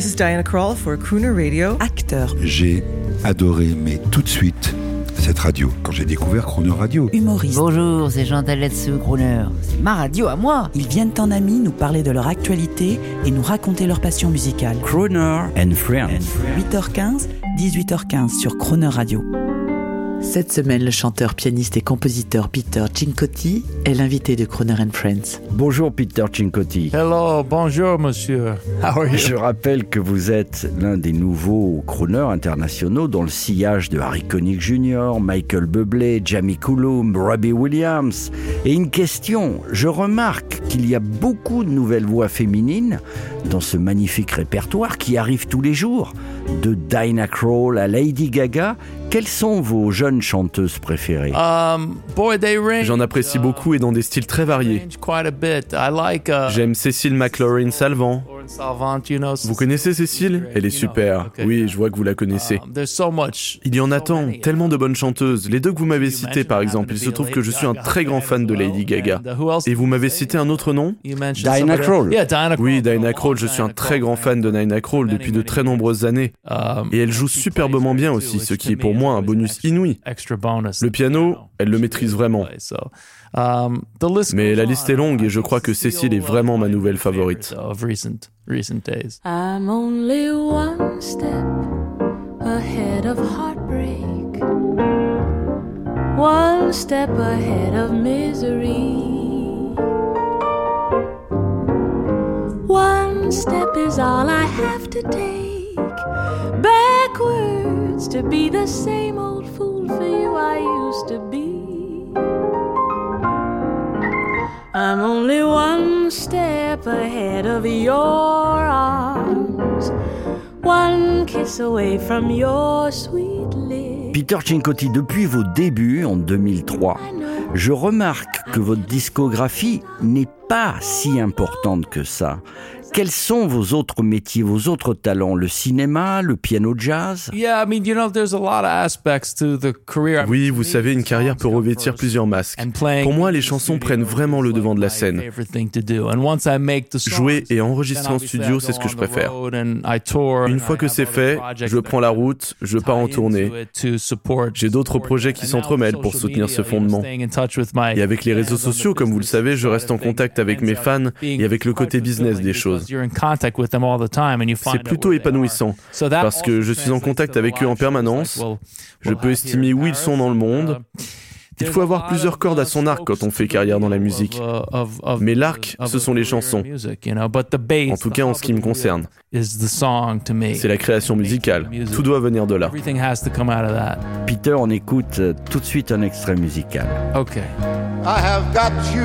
This is Diana Krall for Crooner Radio. Acteur, J'ai adoré, mais tout de suite, cette radio, quand j'ai découvert Chrono Radio. humoriste. Bonjour, c'est Jean Taletsu, crooner. C'est ma radio à moi. Ils viennent en amis nous parler de leur actualité et nous raconter leur passion musicale. Croner and Friends. 8h15, 18h15 sur Croner Radio. Cette semaine, le chanteur, pianiste et compositeur Peter Cincotti est l'invité de Croner and Friends. Bonjour Peter Cincotti. Hello, bonjour monsieur. How are you? Je rappelle que vous êtes l'un des nouveaux crooners internationaux dans le sillage de Harry Connick Jr., Michael Bublé, Jamie Cullum, Robbie Williams. Et une question, je remarque qu'il y a beaucoup de nouvelles voix féminines dans ce magnifique répertoire qui arrive tous les jours, de Dinah Kroll à Lady Gaga. Quelles sont vos jeunes chanteuses préférées Um, boy, they range, J'en apprécie beaucoup et dans des styles très variés. range quite a bit. I like uh, J'aime Cécile McLaurin Vous connaissez Cécile? Elle est super. Oui, je vois que vous la connaissez. So much. Il y en a tant, many. tellement de bonnes chanteuses. Les deux que vous m'avez cités par exemple, il se trouve que je suis un très grand fan de Lady Gaga. Uh, Et vous m'avez cité un autre nom? Yeah, Dinah Oui. Dinah Kroll, je suis un très grand fan de Dinah Kroll depuis de très nombreuses années. Um, Et elle joue superbement bien aussi, ce qui est pour moi un bonus inouï. Le piano, elle le maîtrise vraiment. Um, the list Mais la liste est on. longue et je crois que Cécile est vraiment ma nouvelle favorite favorite. Of recent, recent days. I'm only one step ahead of heartbreak, one step ahead of misery. One step is all I have to take backwards to be the same old fool for you I used one step ahead of your arms, one kiss away from your sweet lips. Peter Cincotti, depuis vos débuts en 2003, I know je remarque que votre discographie n'est pas si importante que ça. Quels sont vos autres métiers, vos autres talents? Le cinéma, le piano jazz? Yeah, I mean, you know, there's a lot of aspects to the career. Oui, vous savez, une carrière peut revêtir plusieurs masques. Pour moi, les chansons prennent vraiment le devant de la scène. Jouer et enregistrer en studio, c'est ce que je préfère. Une fois que c'est fait, je prends la route, je pars en tournée. J'ai d'autres projets qui s'entremêlent pour soutenir ce fondement. Et avec les réseaux sociaux, comme vous le savez, je reste en contact avec mes fans et avec le côté business des choses. C'est plutôt épanouissant parce que je suis en contact avec eux en permanence. Je peux estimer où ils sont dans le monde. Il faut avoir plusieurs cordes à son arc quand on fait carrière dans la musique. Mais l'arc, ce sont les chansons. En tout cas, en ce qui me concerne. C'est la création musicale. Tout doit venir de là. Everything has to come out of that. Peter, on écoute euh, tout de suite un extrait musical. Okay. I have got you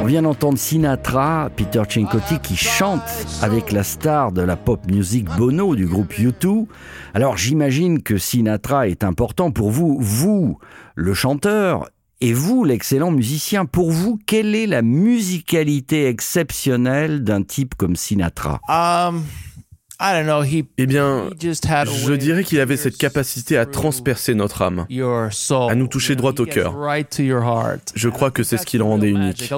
On vient d'entendre Sinatra, Peter Cincotti qui chante avec la star de la pop music Bono du groupe U2. Alors j'imagine que Sinatra est important pour vous, vous, le chanteur, et vous, l'excellent musicien. Pour vous, quelle est la musicalité exceptionnelle d'un type comme Sinatra? Um, Eh bien, je dirais qu'il avait cette capacité à transpercer notre âme. à nous toucher droit au cœur. Je crois que c'est ce qui le rendait unique.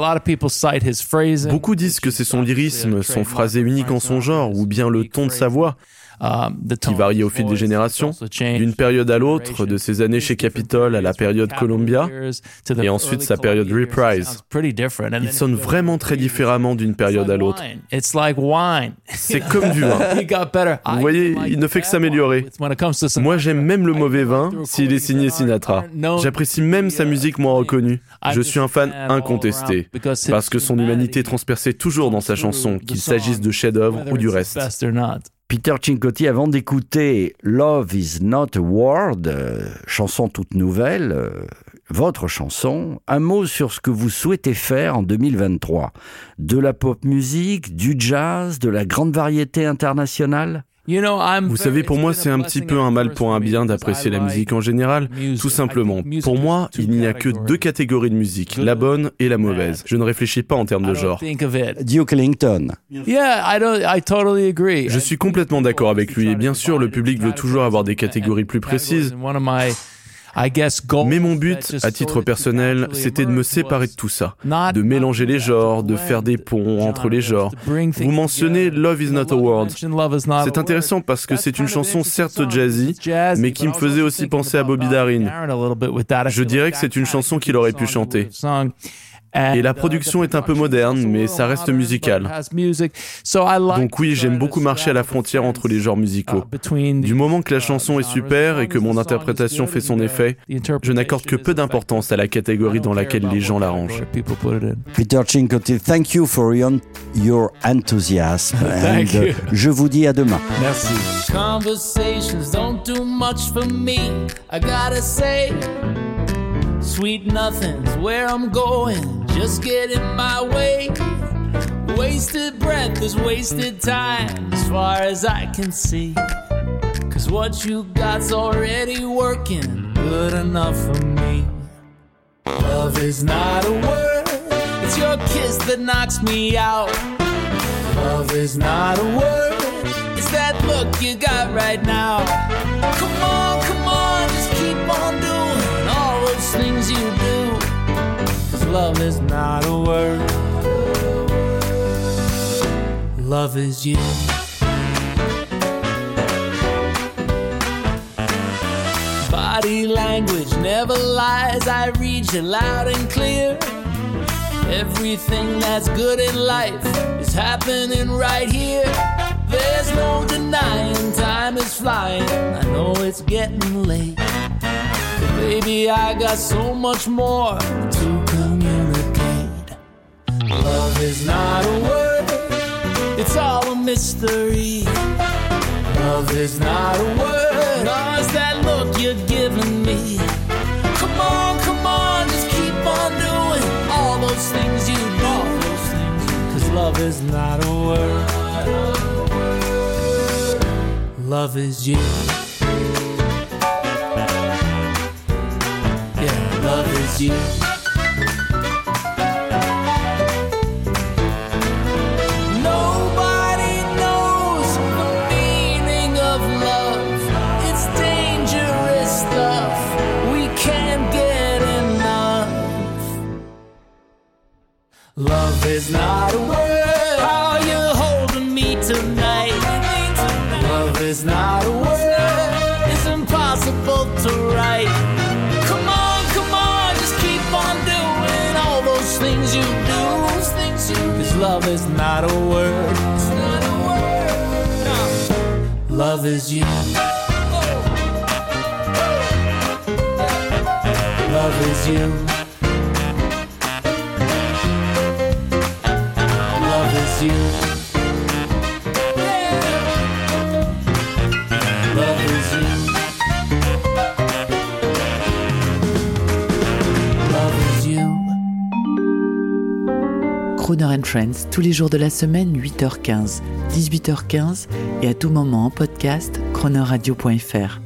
Beaucoup disent que c'est son lyrisme, son phrasé unique en son genre, ou bien le ton de sa voix, qui tone varie of au fil des générations, d'une période à l'autre, de ses années chez Capitol à la période Columbia, to the et ensuite sa période Reprise. Il sonne vraiment très différemment d'une période à l'autre. It's like wine. C'est comme du vin. Vous voyez, like il ne fait que s'améliorer. Moi, j'aime même le mauvais vin s'il est signé Sinatra. J'apprécie même sa musique moins reconnue. Je suis un fan incontesté, parce que son humanité transperçait toujours dans sa chanson, qu'il s'agisse de chef-d'œuvre ou du reste. Peter Cincotti, avant d'écouter Love is not a word, euh, chanson toute nouvelle, euh, votre chanson, un mot sur ce que vous souhaitez faire en 2023. De la pop musique, du jazz, de la grande variété internationale? Vous savez, pour moi, c'est un petit peu un mal pour un bien d'apprécier la musique en général. Tout simplement, pour moi, il n'y a que deux catégories de musique, la bonne et la mauvaise. Je ne réfléchis pas en termes de genre. Duke Ellington. Je suis complètement d'accord avec lui. Et bien sûr, le public veut toujours avoir des catégories plus précises. Mais mon but, à titre personnel, c'était de me séparer de tout ça, de mélanger les genres, de faire des ponts entre les genres. Vous mentionnez Love is not a word. C'est intéressant parce que c'est une chanson certes jazzy, mais qui me faisait aussi penser à Bobby Darin. Je dirais que c'est une chanson qu'il aurait pu chanter. Et la production est un peu moderne, mais ça reste musical. Donc oui, j'aime beaucoup marcher à la frontière entre les genres musicaux. Du moment que la chanson est super et que mon interprétation fait son effet, je n'accorde que peu d'importance à la catégorie dans laquelle les gens l'arrangent. Peter Cincotti, thank you for your, enthusiasm. Uh, je vous dis à demain. Merci. Sweet nothing's where I'm going, just get in my way. Wasted breath is wasted time, as far as I can see. Cause what you got's already working, good enough for me. Love is not a word, it's your kiss that knocks me out. Love is not a word, it's that look you got right now. Come on, come on, just keep on doing all those things you do. Love is not a word, love is you. Body language never lies, I read you loud and clear. Everything that's good in life is happening right here. There's no denying time is flying. I know it's getting late. Baby, I got so much more to. Love is not a word, it's all a mystery. Love is not a word, no, it's that look you're giving me. Come on, come on, just keep on doing all those things you do. Cause love is not a word, love is you. Yeah, love is you. Is not a word. It's impossible to write. Come on, come on, just keep on doing all those things you do. Cause love is not a word. Love is you. Love is you. Love is you. Crooner and Friends tous les jours de la semaine 8h15, 18h15 et à tout moment en podcast chronoradio.fr.